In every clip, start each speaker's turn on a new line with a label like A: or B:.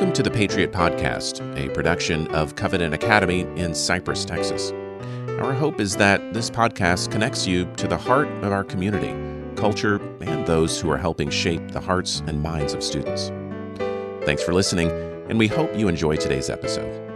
A: Welcome to the Patriot Podcast, a production of Covenant Academy in Cypress, Texas. Our hope is that this podcast connects you to the heart of our community, culture, and those who are helping shape the hearts and minds of students. Thanks for listening, and we hope you enjoy today's episode.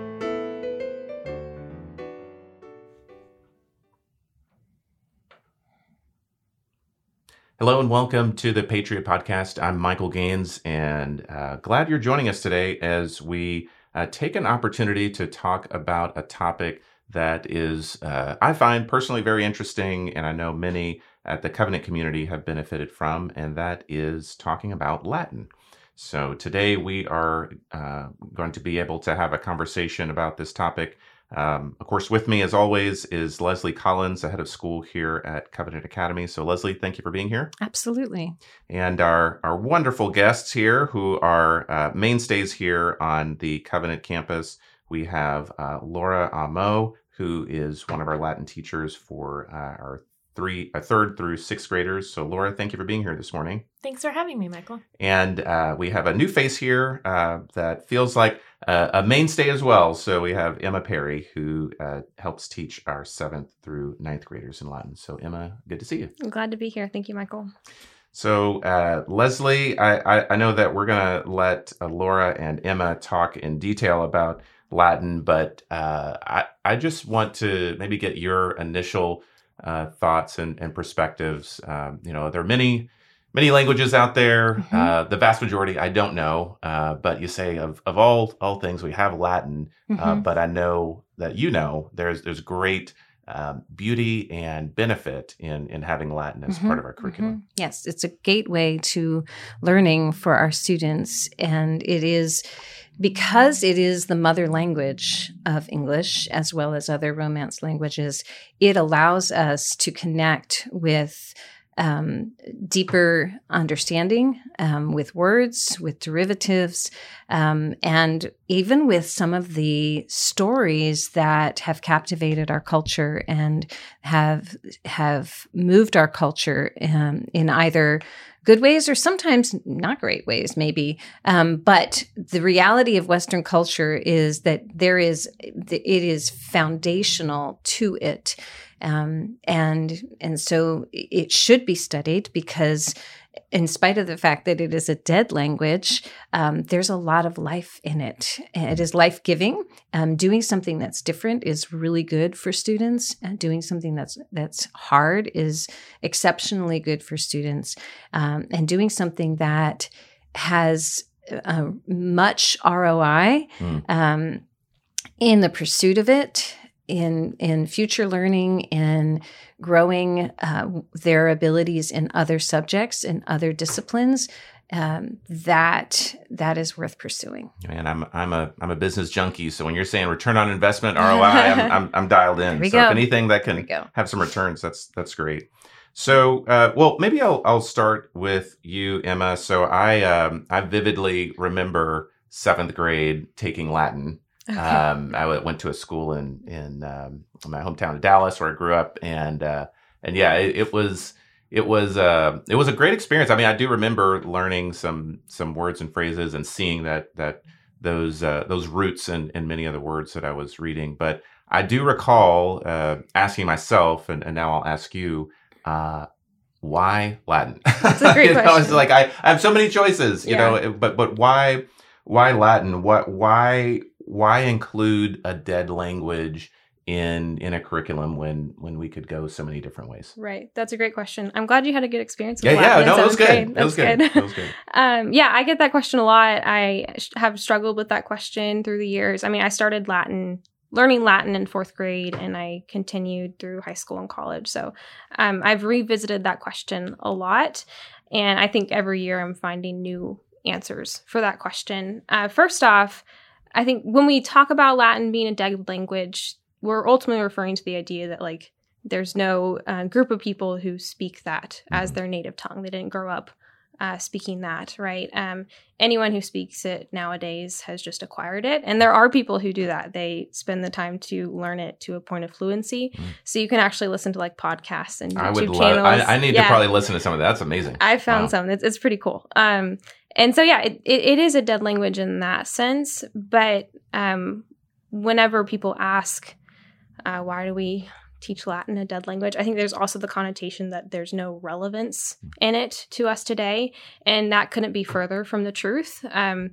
A: Hello and welcome to the Patriot Podcast. I'm Michael Gaines, and uh, glad you're joining us today as we uh, take an opportunity to talk about a topic that is, uh, I find personally very interesting, and I know many at the Covenant community have benefited from, and that is talking about Latin. So today we are uh, going to be able to have a conversation about this topic um, of course, with me, as always, is Leslie Collins, the head of school here at Covenant Academy. So, Leslie, thank you for being here.
B: Absolutely.
A: And our, our wonderful guests here who are uh, mainstays here on the Covenant campus. We have uh, Laura Amo, who is one of our Latin teachers for uh, our three, a third through sixth graders. So, Laura, thank you for being here this morning.
C: Thanks for having me, Michael.
A: And uh, we have a new face here uh, that feels like uh, a mainstay as well. So we have Emma Perry, who uh, helps teach our seventh through ninth graders in Latin. So, Emma, good to see you.
B: I'm glad to be here. Thank you, Michael.
A: So, uh, Leslie, I, I, I, know that we're going to let uh, Laura and Emma talk in detail about Latin, but I, I just want to maybe get your initial uh, thoughts and, and perspectives. Um, you know, there are many many languages out there. Mm-hmm. Uh, the vast majority I don't know, uh, but you say of of all all things we have Latin, uh, mm-hmm. but I know that you know there's there's great. Um, beauty and benefit in in having Latin as mm-hmm. part of our curriculum. Mm-hmm.
B: Yes, it's a gateway to learning for our students, and it is because it is the mother language of English as well as other Romance languages, it allows us to connect with um, deeper understanding um, with words, with derivatives, um, and even with some of the stories that have captivated our culture and have have moved our culture um, in either good ways or sometimes not great ways, maybe. Um, but the reality of Western culture is that there is, it is foundational to it. Um, and, and so it should be studied because in spite of the fact that it is a dead language, um, there's a lot of life in it. It is life giving. Um, doing something that's different is really good for students, and doing something that's that's hard is exceptionally good for students. Um, and doing something that has uh, much ROI mm. in the pursuit of it in in future learning in growing uh, their abilities in other subjects and other disciplines um, that that is worth pursuing.
A: And I'm I'm a I'm a business junkie, so when you're saying return on investment ROI, I'm, I'm, I'm dialed in. So go. if anything that can have some returns, that's that's great. So, uh, well, maybe I'll I'll start with you, Emma. So I um, I vividly remember seventh grade taking Latin Okay. Um, I went to a school in in um, my hometown of Dallas where I grew up, and uh, and yeah, it, it, was it was uh, it was a great experience. I mean, I do remember learning some some words and phrases and seeing that that those uh, those roots and in many other words that I was reading. But I do recall uh, asking myself, and, and, now I'll ask you, uh, why Latin?
B: That's a great question.
A: know, it's like I, I have so many choices, you yeah. know, but but why why Latin? What why why include a dead language in in a curriculum when when we could go so many different ways?
C: Right. That's a great question. I'm glad you had a good experience with
A: yeah yeah. No, that was good. That was good, that
C: was good. um, yeah i get that question a lot. I have struggled with that question through the years. I mean i started latin learning latin in fourth grade and i continued through high school and college. So um, i've revisited that question a lot and i think every year i'm finding new answers for that question. Uh, first off I think when we talk about Latin being a dead language, we're ultimately referring to the idea that like there's no uh, group of people who speak that as mm-hmm. their native tongue. They didn't grow up uh, speaking that, right? Um, anyone who speaks it nowadays has just acquired it. And there are people who do that. They spend the time to learn it to a point of fluency. Mm. So you can actually listen to like podcasts and YouTube I would channels.
A: Love, I, I, need yeah. to probably listen to some of that. That's amazing.
C: I found wow. some. It's, it's pretty cool. Um, and so yeah, it, it, is a dead language in that sense. But um, whenever people ask, uh, why do we teach Latin a dead language? I think there's also the connotation that there's no relevance in it to us today, and that couldn't be further from the truth. Um,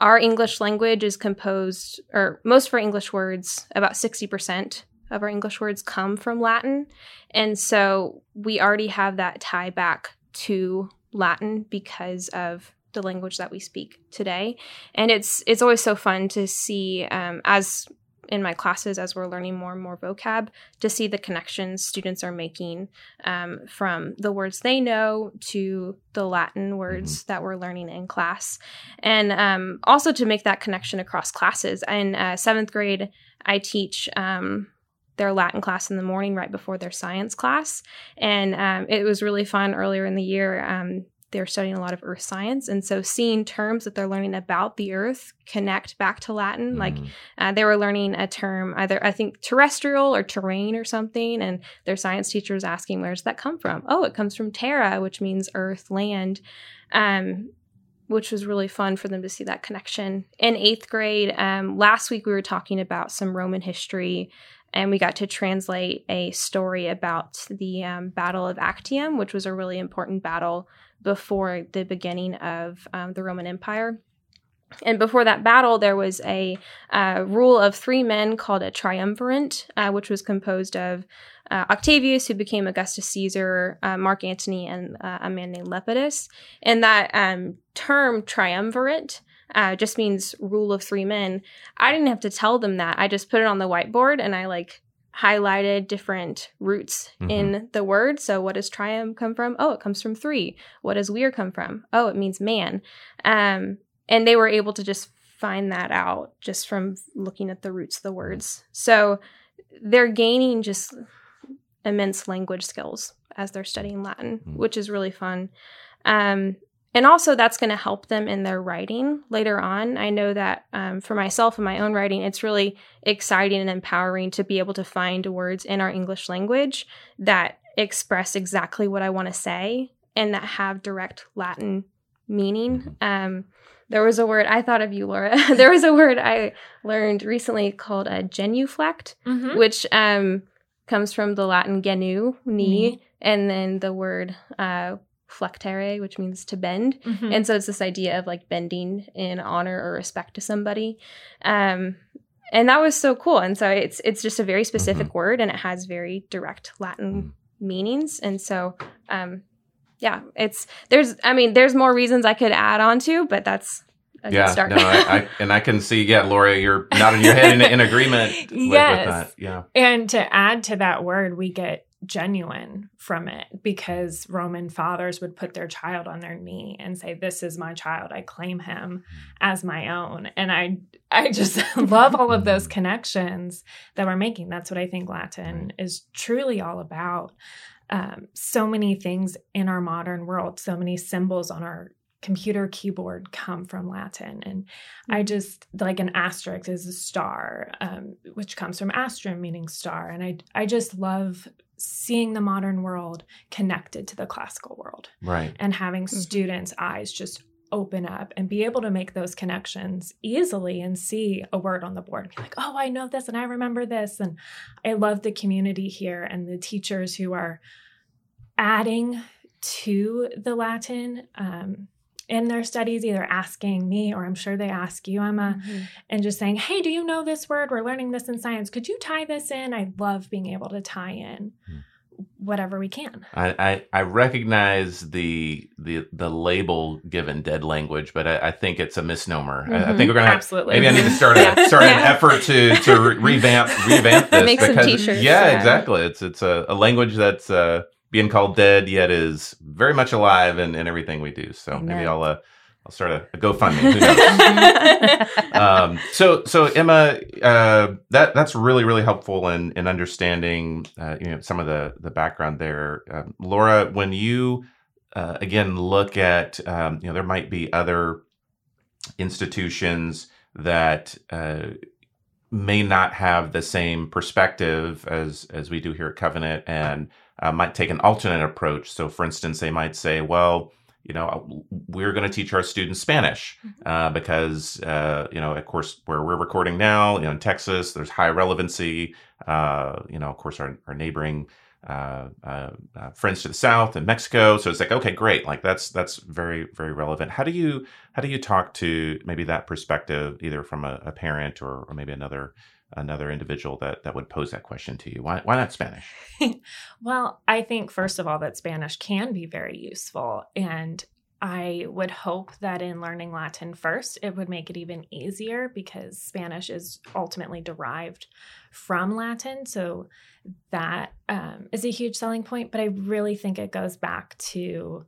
C: our English language is composed, or most of our English words, about 60% of our English words come from Latin. And so we already have that tie back to Latin because of the language that we speak today. And it's it's always so fun to see um, as in my classes as we're learning more and more vocab to see the connections students are making um, from the words they know to the Latin words mm-hmm. that we're learning in class, and um, also to make that connection across classes. In uh, seventh grade, I teach. Um, their Latin class in the morning right before their science class. And um, it was really fun earlier in the year. Um, they're studying a lot of earth science. And so seeing terms that they're learning about the earth connect back to latin mm. like uh, they were learning a term either i think terrestrial or terrain or something and their science teacher was asking where does that come from? Oh it comes from terra which means earth land um, which was really fun for them to see that connection. In eighth grade um, last week we were talking about some roman history and we got to translate a story about the um, Battle of Actium, which was a really important battle before the beginning of um, the Roman Empire. And before that battle, there was a uh, rule of three men called a triumvirate, uh, which was composed of uh, Octavius, who became Augustus Caesar, uh, Mark Antony, and uh, a man named Lepidus. And that um, term triumvirate uh, just means rule of three men. I didn't have to tell them that. I just put it on the whiteboard and I like highlighted different roots mm-hmm. in the word. So, what does triumph come from? Oh, it comes from three. What does vir come from? Oh, it means man. Um, and they were able to just find that out just from looking at the roots of the words. So, they're gaining just immense language skills as they're studying Latin, mm-hmm. which is really fun. Um, and also that's going to help them in their writing later on i know that um, for myself in my own writing it's really exciting and empowering to be able to find words in our english language that express exactly what i want to say and that have direct latin meaning mm-hmm. um, there was a word i thought of you laura there was a word i learned recently called a genuflect mm-hmm. which um, comes from the latin genu knee mm-hmm. and then the word uh, flectere, which means to bend. Mm-hmm. And so it's this idea of like bending in honor or respect to somebody. Um, and that was so cool. And so it's it's just a very specific mm-hmm. word and it has very direct Latin meanings. And so um, yeah, it's there's I mean, there's more reasons I could add on to, but that's
A: yeah, no, I, I, and I can see, yeah, Laura, you're nodding your head in, in agreement with, with that. Yeah.
D: And to add to that word, we get genuine from it because Roman fathers would put their child on their knee and say, This is my child. I claim him as my own. And I I just love all of those connections that we're making. That's what I think Latin is truly all about. Um, so many things in our modern world, so many symbols on our computer keyboard come from Latin. And I mm. just like an asterisk is a star, um, which comes from astrum, meaning star. And I, I just love seeing the modern world connected to the classical world.
A: Right.
D: And having mm-hmm. students' eyes just open up and be able to make those connections easily and see a word on the board and be like, oh, I know this and I remember this. And I love the community here and the teachers who are adding to the Latin. Um, in their studies either asking me or I'm sure they ask you, Emma, mm-hmm. and just saying, Hey, do you know this word? We're learning this in science. Could you tie this in? I love being able to tie in whatever we can.
A: I, I, I, recognize the the the label given dead language, but I, I think it's a misnomer. Mm-hmm. I, I, think mm-hmm. we're gonna have, absolutely. Maybe I need to start a, start an effort to to revamp revamp this.
C: Make because, some t-shirts.
A: Yeah, yeah, exactly. It's it's a, a language that's uh, being called dead yet is very much alive in, in everything we do. So Amen. maybe I'll uh, I'll start a, a GoFundMe. Who knows? um, so so Emma, uh, that that's really really helpful in in understanding uh, you know some of the the background there. Uh, Laura, when you uh, again look at um, you know there might be other institutions that uh, may not have the same perspective as as we do here at Covenant and uh, might take an alternate approach. So, for instance, they might say, well, you know, we're going to teach our students Spanish mm-hmm. uh, because, uh, you know, of course, where we're recording now, you know, in Texas, there's high relevancy. Uh, you know, of course, our, our neighboring uh, uh, uh, friends to the south and Mexico. So it's like, okay, great. Like that's that's very very relevant. How do you how do you talk to maybe that perspective, either from a, a parent or, or maybe another another individual that that would pose that question to you. Why why not spanish?
D: Well i think first of all that spanish can be very useful and i would hope that in learning latin first it would make it even easier because spanish is ultimately derived from latin. So that um, is a huge selling point but i really think it goes back to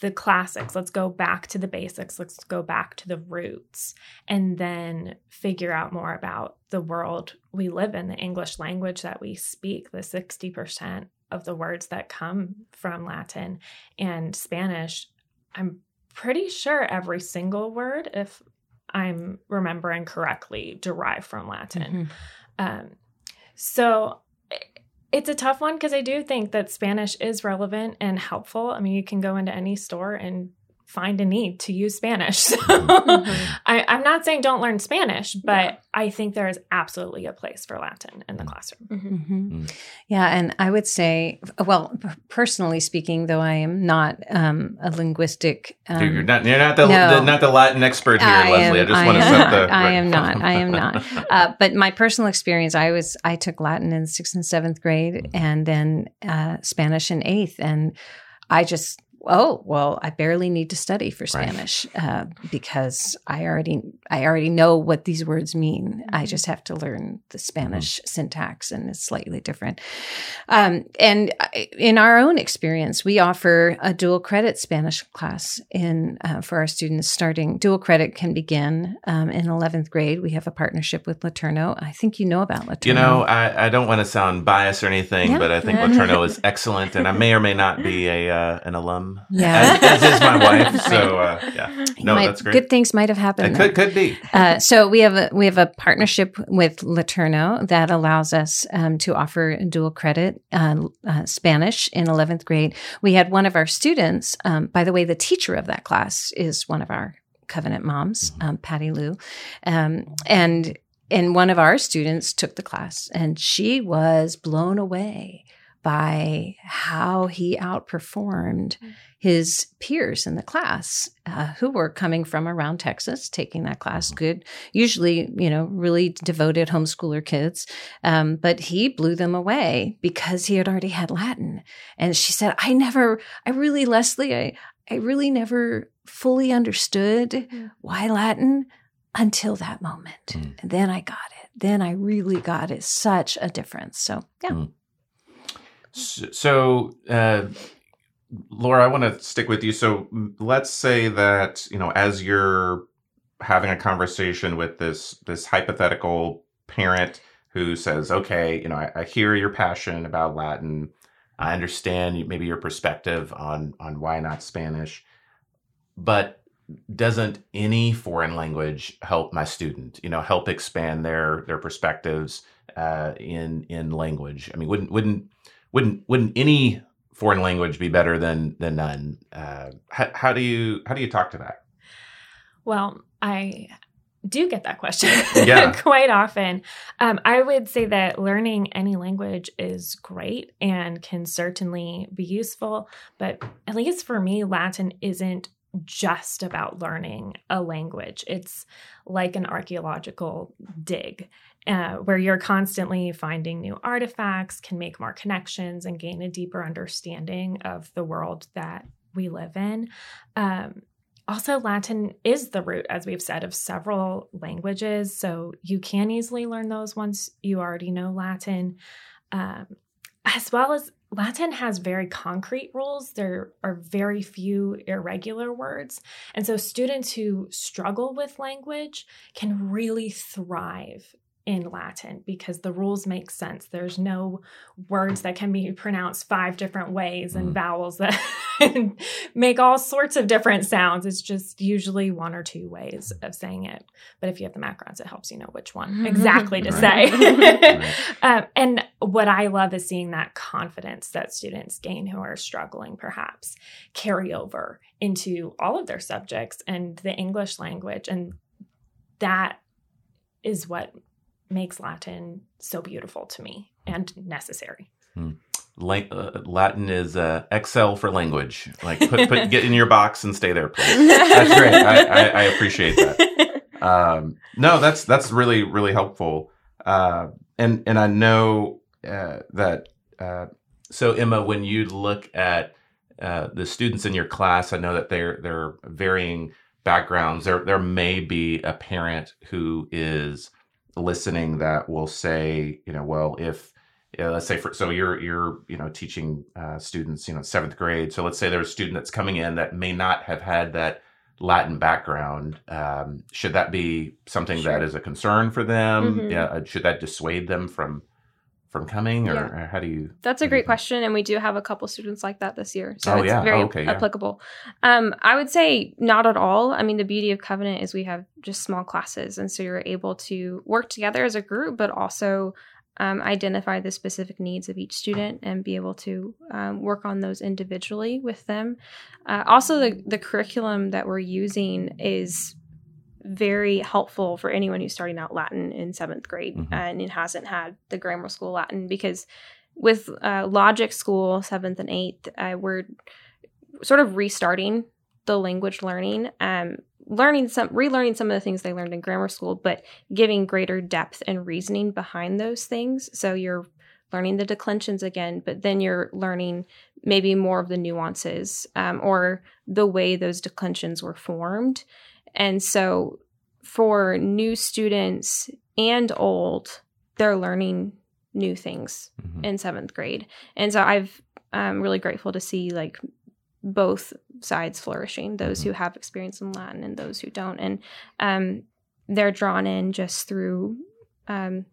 D: the classics. Let's go back to the basics. Let's go back to the roots and then figure out more about the world we live in, the English language that we speak, the 60% of the words that come from Latin and Spanish. I'm pretty sure every single word, if I'm remembering correctly, derived from Latin. Mm-hmm. Um, so it's a tough one because I do think that Spanish is relevant and helpful. I mean, you can go into any store and find a need to use Spanish. So mm-hmm. I, am not saying don't learn Spanish, but yeah. I think there is absolutely a place for Latin in the mm-hmm. classroom.
B: Mm-hmm. Mm-hmm. Yeah, and I would say, well, personally speaking, though I am not um, a linguistic, um,
A: you're not you're not the, no, the, not the Latin expert here, I Leslie. Am, I just I want to set the.
B: I am not. I am not. Uh, but my personal experience, I was I took Latin in sixth and seventh grade, mm-hmm. and then uh, Spanish in eighth, and I just oh well i barely need to study for spanish right. uh, because i already i already know what these words mean i mm-hmm. just have to learn the spanish mm-hmm. syntax and it's slightly different um, and in our own experience we offer a dual credit spanish class in uh, for our students starting dual credit can begin um, in 11th grade we have a partnership with LeTourneau i think you know about LeTourneau
A: you know i, I don't want to sound biased or anything yeah. but i think LeTourneau is excellent and i may or may not be a uh, an alum
B: yeah,
A: as, as is my wife. So uh, yeah, no,
B: might,
A: that's great.
B: Good things might have happened.
A: It could could be.
B: Uh, so we have a we have a partnership with LeTourneau that allows us um, to offer dual credit uh, uh Spanish in eleventh grade. We had one of our students. Um, by the way, the teacher of that class is one of our Covenant moms, mm-hmm. um, Patty Lou, um, and and one of our students took the class, and she was blown away by how he outperformed mm. his peers in the class uh, who were coming from around Texas taking that class. Mm-hmm. Good, usually, you know, really devoted homeschooler kids. Um, but he blew them away because he had already had Latin. And she said, I never, I really, Leslie, I, I really never fully understood mm. why Latin until that moment. Mm. And then I got it. Then I really got it. Such a difference. So, yeah. Mm.
A: So, uh, Laura, I want to stick with you. So, let's say that you know, as you're having a conversation with this this hypothetical parent who says, "Okay, you know, I, I hear your passion about Latin. I understand maybe your perspective on on why not Spanish, but." doesn't any foreign language help my student you know help expand their their perspectives uh, in in language i mean wouldn't wouldn't wouldn't wouldn't any foreign language be better than than none? Uh, how, how do you how do you talk to that?
D: Well, I do get that question yeah. quite often. Um, I would say that learning any language is great and can certainly be useful, but at least for me, Latin isn't just about learning a language. It's like an archaeological dig uh, where you're constantly finding new artifacts, can make more connections, and gain a deeper understanding of the world that we live in. Um, also, Latin is the root, as we've said, of several languages. So you can easily learn those once you already know Latin. Um, as well as Latin has very concrete rules. There are very few irregular words. And so students who struggle with language can really thrive in Latin because the rules make sense. There's no words that can be pronounced five different ways and mm. vowels that make all sorts of different sounds. It's just usually one or two ways of saying it. But if you have the macrons, it helps you know which one exactly to say. right. um, and what I love is seeing that confidence that students gain who are struggling, perhaps, carry over into all of their subjects and the English language. And that is what makes Latin so beautiful to me and necessary. Hmm.
A: uh, Latin is uh, Excel for language. Like put, put get in your box and stay there, please. That's great. I, I, I appreciate that. Um, no, that's that's really really helpful. Uh, and and I know uh, that. Uh, so Emma, when you look at uh, the students in your class, I know that they're they're varying backgrounds. There there may be a parent who is listening that will say, you know, well, if you know, let's say for so you're you're you know teaching uh, students you know seventh grade. So let's say there's a student that's coming in that may not have had that Latin background. Um, should that be something sure. that is a concern for them? Mm-hmm. Yeah, uh, should that dissuade them from from coming, or, yeah. or how do you?
C: That's a great question, and we do have a couple students like that this year, so oh, it's yeah. very oh, okay, applicable. Yeah. Um, I would say not at all. I mean, the beauty of Covenant is we have just small classes, and so you're able to work together as a group, but also um, identify the specific needs of each student and be able to um, work on those individually with them. Uh, also, the the curriculum that we're using is very helpful for anyone who's starting out Latin in seventh grade mm-hmm. and it hasn't had the grammar school Latin because with uh, logic school seventh and eighth, uh, we're sort of restarting the language learning, um, learning some, relearning some of the things they learned in grammar school, but giving greater depth and reasoning behind those things. So you're learning the declensions again, but then you're learning maybe more of the nuances um, or the way those declensions were formed. And so for new students and old, they're learning new things mm-hmm. in seventh grade. And so I've I'm really grateful to see like both sides flourishing, those mm-hmm. who have experience in Latin and those who don't. And um, they're drawn in just through um,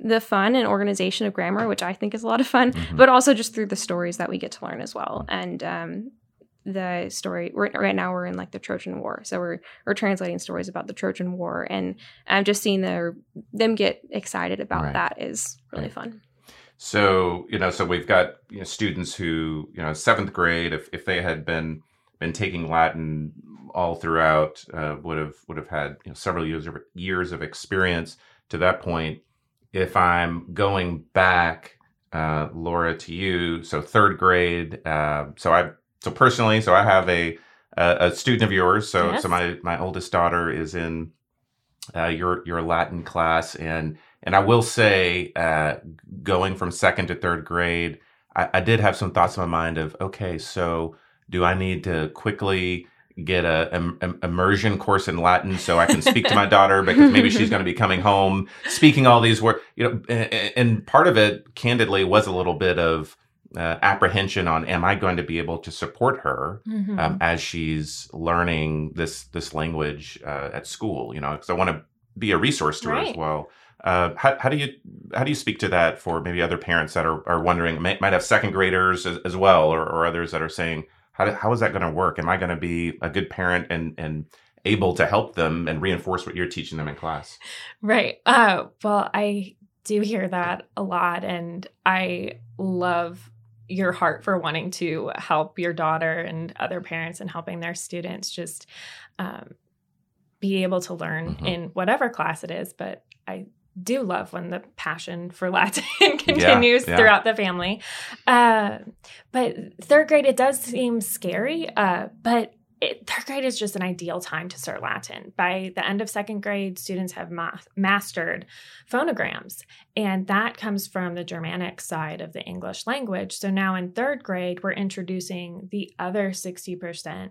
C: the fun and organization of grammar, which I think is a lot of fun, mm-hmm. but also just through the stories that we get to learn as well. And um, the story right, right now we're in like the Trojan War, so we're we're translating stories about the Trojan War, and I'm just seeing their them get excited about right. that is really right. fun.
A: So you know, so we've got you know, students who you know seventh grade, if if they had been been taking Latin all throughout, uh, would have would have had you know, several years of years of experience to that point. If I'm going back, uh, Laura, to you, so third grade, uh, so I've so personally, so I have a a, a student of yours. So yes. so my my oldest daughter is in uh, your your Latin class, and and I will say, uh, going from second to third grade, I, I did have some thoughts in my mind of okay, so do I need to quickly get a, a, immersion course in Latin so I can speak to my daughter because maybe she's going to be coming home speaking all these words. You know, and, and, part of it, candidly, was a little bit of uh, apprehension on am I going to be able to support her mm-hmm. um, as she's learning this this language uh, at school? You know, because I want to be a resource to right. her as well. Uh, how, how, do you how do you speak to that for maybe other parents that are, are wondering may, might have second graders as, as well or, or, others that are saying how, do, how is that going to work? Am I going to be a good parent and and able to help them and reinforce what you're teaching them in class?
D: Right. Uh, well, I do hear that a lot, and I love your heart for wanting to help your daughter and other parents and helping their students just um, be able to learn mm-hmm. in whatever class it is. But I do love when the passion for Latin continues yeah, yeah. throughout the family. Uh, but third grade, it does seem scary, uh, but it, third grade is just an ideal time to start Latin. By the end of second grade, students have ma- mastered phonograms, and that comes from the Germanic side of the English language. So now in third grade, we're introducing the other 60%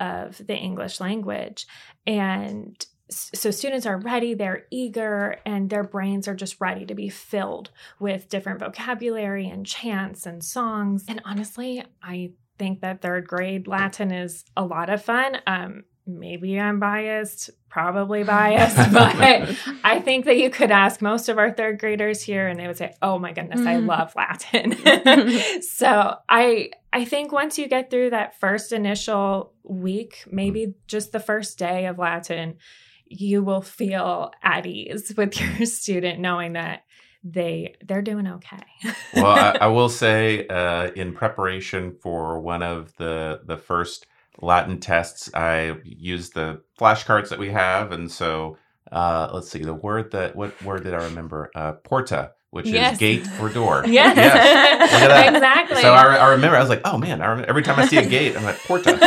D: of the English language. And so students are ready, they're eager, and their brains are just ready to be filled with different vocabulary and chants and songs. And honestly, I think that third grade Latin is a lot of fun. Um, maybe I'm biased, probably biased, but I think that you could ask most of our third graders here and they would say, "Oh my goodness, mm. I love Latin." so, I I think once you get through that first initial week, maybe just the first day of Latin, you will feel at ease with your student knowing that they they're doing okay.
A: well, I, I, will say uh, in preparation for one of the the first Latin tests, I used the flashcards that we have, and so uh, let's see the word that what word did I remember? Uh, porta which yes. is gate or door.
D: Yes, yes. exactly.
A: So I, I, remember I was like, oh man, I remember, every time I see a gate, I'm like porta, like,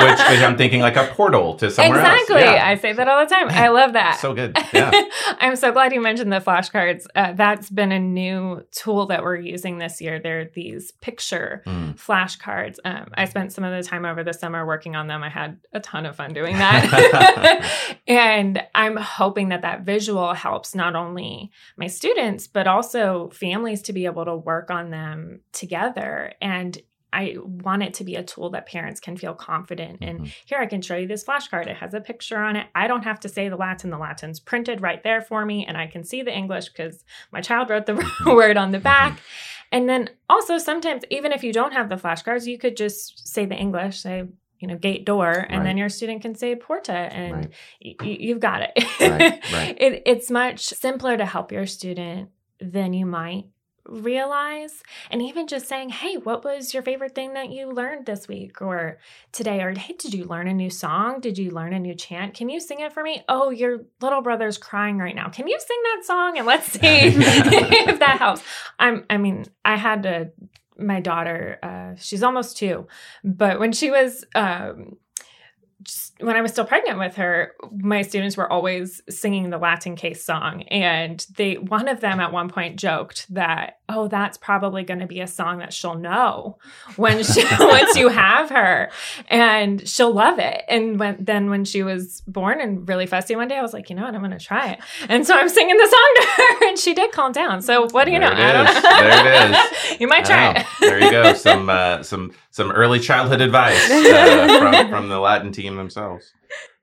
A: which, I'm thinking like a portal to somewhere
D: exactly.
A: else.
D: Exactly. Yeah. I say that all the time. I love that.
A: So good. Yeah.
D: I'm so glad you mentioned the flashcards. Uh, that's been a new tool that we're using this year. There are these picture mm. flashcards. Um, I spent some of the time over the summer working on them. I had a ton of fun doing that, and I'm hoping that that visual helps not only my students but also families to be able to work on them together. And I want it to be a tool that parents can feel confident in. Mm-hmm. Here, I can show you this flashcard. It has a picture on it. I don't have to say the Latin. The Latin's printed right there for me, and I can see the English because my child wrote the word on the back. And then also, sometimes, even if you don't have the flashcards, you could just say the English, say, you know, gate door, and right. then your student can say porta, and right. y- you've got it. right. it. It's much simpler to help your student than you might realize. And even just saying, hey, what was your favorite thing that you learned this week or today? Or hey, did you learn a new song? Did you learn a new chant? Can you sing it for me? Oh, your little brother's crying right now. Can you sing that song? And let's see if that helps. I'm I mean, I had to my daughter, uh, she's almost two, but when she was um when I was still pregnant with her, my students were always singing the Latin case song. And they one of them at one point joked that, oh, that's probably going to be a song that she'll know when she once you have her. And she'll love it. And when then when she was born and really fussy one day, I was like, you know what, I'm gonna try it. And so I'm singing the song to her and she did calm down. So what do you
A: there
D: know?
A: Know. There it
D: is. you might try it.
A: there you go. Some uh, some some early childhood advice uh, from, from the Latin team themselves.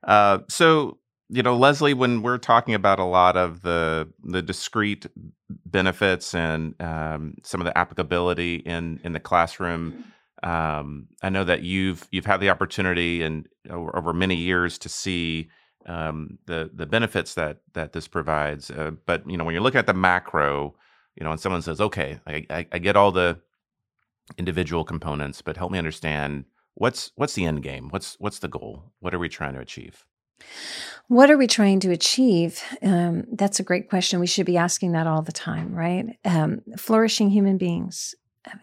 A: Uh, so, you know, Leslie, when we're talking about a lot of the the discrete benefits and um, some of the applicability in in the classroom, um, I know that you've you've had the opportunity and over, over many years to see um, the the benefits that that this provides. Uh, but you know, when you're looking at the macro, you know, and someone says, "Okay, I, I, I get all the individual components, but help me understand what's what's the end game? What's what's the goal? What are we trying to achieve?
B: What are we trying to achieve? Um, that's a great question. We should be asking that all the time, right? Um, flourishing human beings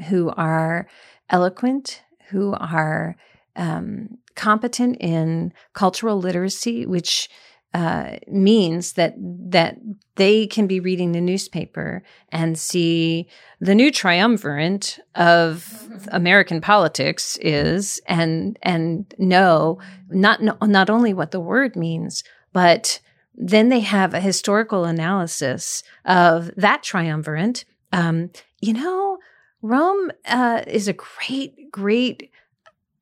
B: who are eloquent, who are um, competent in cultural literacy, which uh, means that that they can be reading the newspaper and see the new triumvirate of American politics is and and know not not only what the word means, but then they have a historical analysis of that triumvirate. Um, you know, Rome uh, is a great, great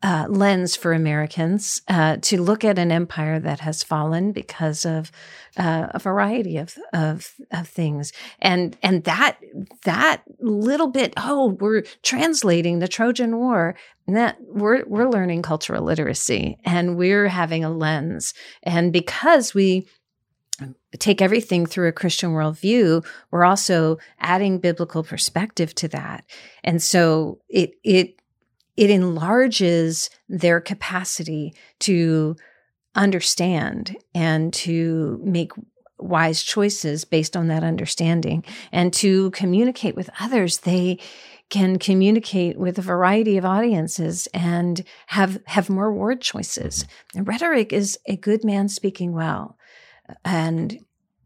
B: uh, lens for Americans uh, to look at an empire that has fallen because of uh, a variety of, of, of things, and and that that little bit. Oh, we're translating the Trojan War. And that we're we're learning cultural literacy, and we're having a lens, and because we take everything through a Christian worldview, we're also adding biblical perspective to that. And so it it it enlarges their capacity to understand and to make wise choices based on that understanding. And to communicate with others they can communicate with a variety of audiences and have have more word choices. And rhetoric is a good man speaking well. And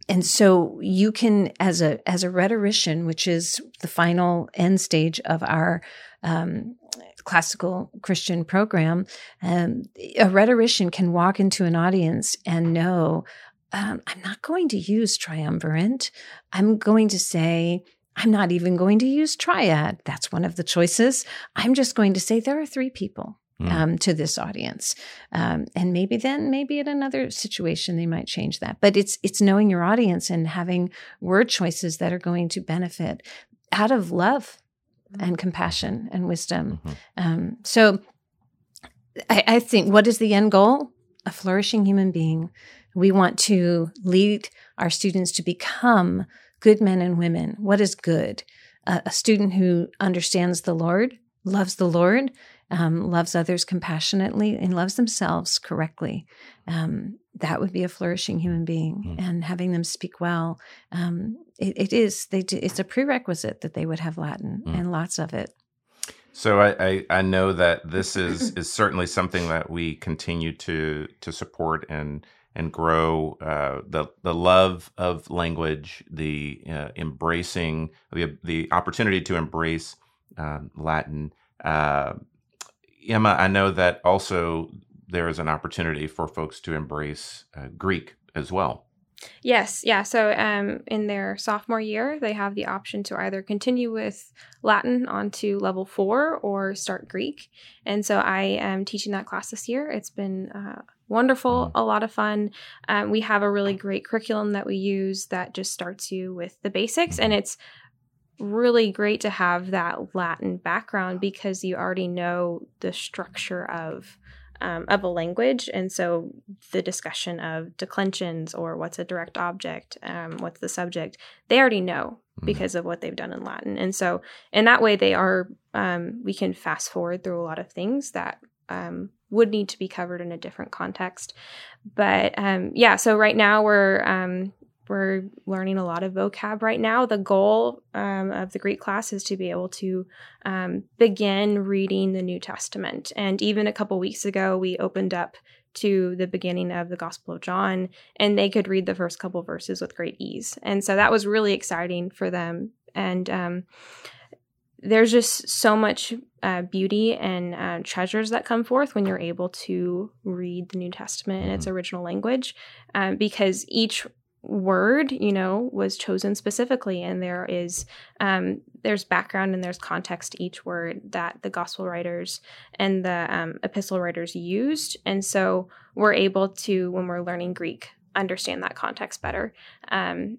B: and so you can as a as a rhetorician which is the final end stage of our um, classical Christian program, um, a rhetorician can walk into an audience and know, um, I'm not going to use triumvirate. I'm going to say, I'm not even going to use triad. That's one of the choices. I'm just going to say there are three people. mm. um, to this audience. Um, and maybe then, maybe in another situation, they might change that. But it's it's knowing your audience and having word choices that are going to benefit out of love and compassion and wisdom. Mm-hmm. Um, so I, I think what is the end goal? A flourishing human being. We want to lead our students to become good men and women. What is good? Uh, a student who understands the Lord, loves the Lord, um, loves others compassionately, and loves themselves correctly. Um, that would be a flourishing human being. Mm. And having them speak well, um, it, it is. They do, it's a prerequisite that they would have Latin mm. and lots of it.
A: So I, I, I know that this is is certainly something that we continue to to support and and grow uh, the the love of language, the uh, embracing the the opportunity to embrace um, Latin. Uh, Emma, I know that also there is an opportunity for folks to embrace uh, Greek as well.
C: Yes, yeah. So um, in their sophomore year, they have the option to either continue with Latin onto level four or start Greek. And so I am teaching that class this year. It's been uh, wonderful, mm-hmm. a lot of fun. Um, we have a really great curriculum that we use that just starts you with the basics, and mm-hmm. it's really great to have that Latin background because you already know the structure of um, of a language, and so the discussion of declensions or what's a direct object, um, what's the subject, they already know mm-hmm. because of what they've done in Latin, and so in that way they are um, we can fast forward through a lot of things that um, would need to be covered in a different context. But um, yeah, so right now we're um, we're learning a lot of vocab right now. The goal um, of the Greek class is to be able to um, begin reading the New Testament. And even a couple weeks ago, we opened up to the beginning of the Gospel of John, and they could read the first couple verses with great ease. And so that was really exciting for them. And um, there's just so much uh, beauty and uh, treasures that come forth when you're able to read the New Testament in its mm-hmm. original language, um, because each word you know was chosen specifically and there is um, there's background and there's context to each word that the gospel writers and the um, epistle writers used. And so we're able to when we're learning greek understand that context better. Um,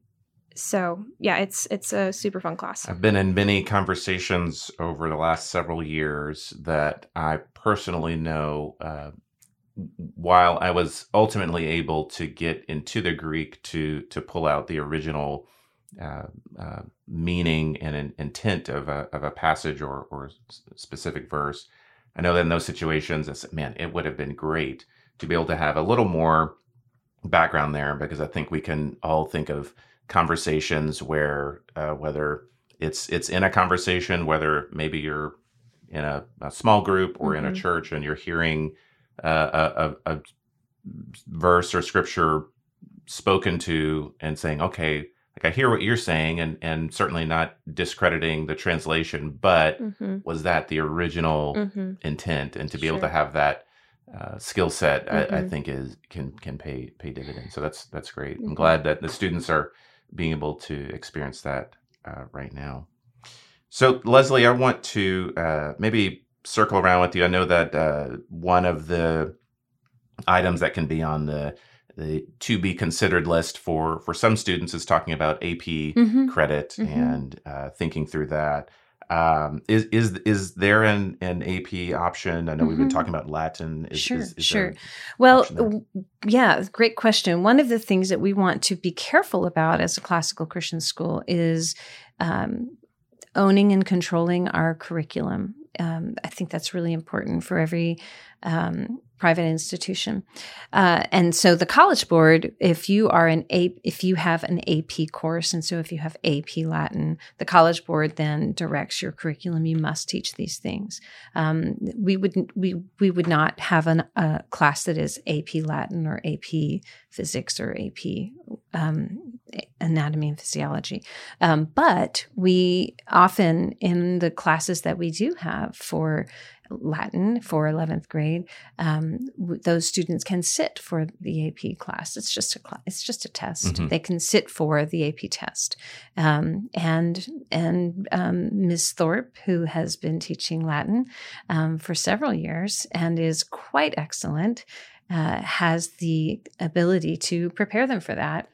C: so yeah it's it's a super fun class.
A: I've been in many conversations over the last several years that i personally know uh, while I was ultimately able to get into the Greek to to pull out the original uh, uh, meaning and an intent of a of a passage or or specific verse, I know that in those situations, it's man, it would have been great to be able to have a little more background there because I think we can all think of conversations where uh, whether it's it's in a conversation, whether maybe you're in a, a small group or mm-hmm. in a mm-hmm. church and you're hearing a, a, verse or scripture spoken to and saying, okay, like I hear what you're saying, and and certainly not discrediting the translation, but mm-hmm. was that the original mm-hmm. intent? And to be sure. able to have that uh, skill set, mm-hmm. I, I, mm-hmm. think is can can pay pay dividends. So that's that's great. I'm mm-hmm. glad that the students are being able to experience that uh, right now. So Leslie, I want to uh, maybe circle around with you. I know that uh, one of the items that can be on the the to be considered list for for some students is talking about AP mm-hmm. credit mm-hmm. and uh, thinking through that. Um, is is is there an an AP option? I know mm-hmm. we've been mm-hmm. talking about Latin. Is,
B: sure,
A: is, is
B: sure. Well, yeah, great question. One of the things that we want to be careful about as a classical Christian school is um, owning and controlling our curriculum um, I think that's really important for every um, private institution. Uh, and so the College Board, if you are an A, if you have an AP course, and so if you have AP Latin, the College Board then directs your curriculum. You must teach these things. Um, we would we we would not have an, a class that is AP Latin or AP Physics or AP um, anatomy and physiology. Um, but we often, in the classes that we do have for Latin for 11th grade, um, those students can sit for the AP class. It's just a it's just a test. Mm-hmm. They can sit for the AP test. Um, and and um, Ms. Thorpe, who has been teaching Latin um, for several years and is quite excellent, uh, has the ability to prepare them for that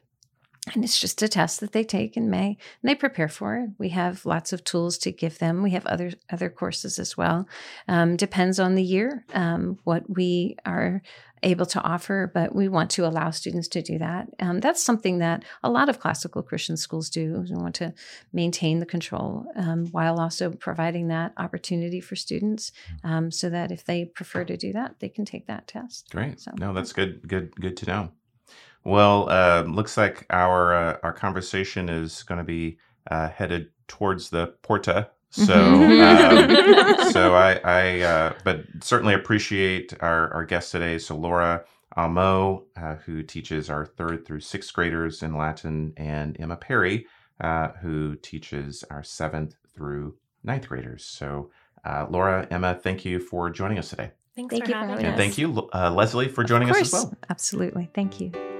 B: and it's just a test that they take in May and they prepare for it. We have lots of tools to give them. We have other other courses as well. Um, depends on the year um, what we are able to offer, but we want to allow students to do that. Um, that's something that a lot of classical Christian schools do. We want to maintain the control um, while also providing that opportunity for students, um, so that if they prefer to do that, they can take that test.
A: Great. So, no, that's good. Good. Good to know. Well, uh, looks like our uh, our conversation is going to be uh, headed towards the Porta. So, mm-hmm. um, so I, I uh, but certainly appreciate our our guest today. So, Laura Amo, uh, who teaches our third through sixth graders in Latin, and Emma Perry, uh, who teaches our seventh through ninth graders. So, Laura, Emma, thank you for joining us today.
D: Thanks thank for having us.
A: And thank you, Leslie, for joining us as well.
B: Absolutely. Thank you.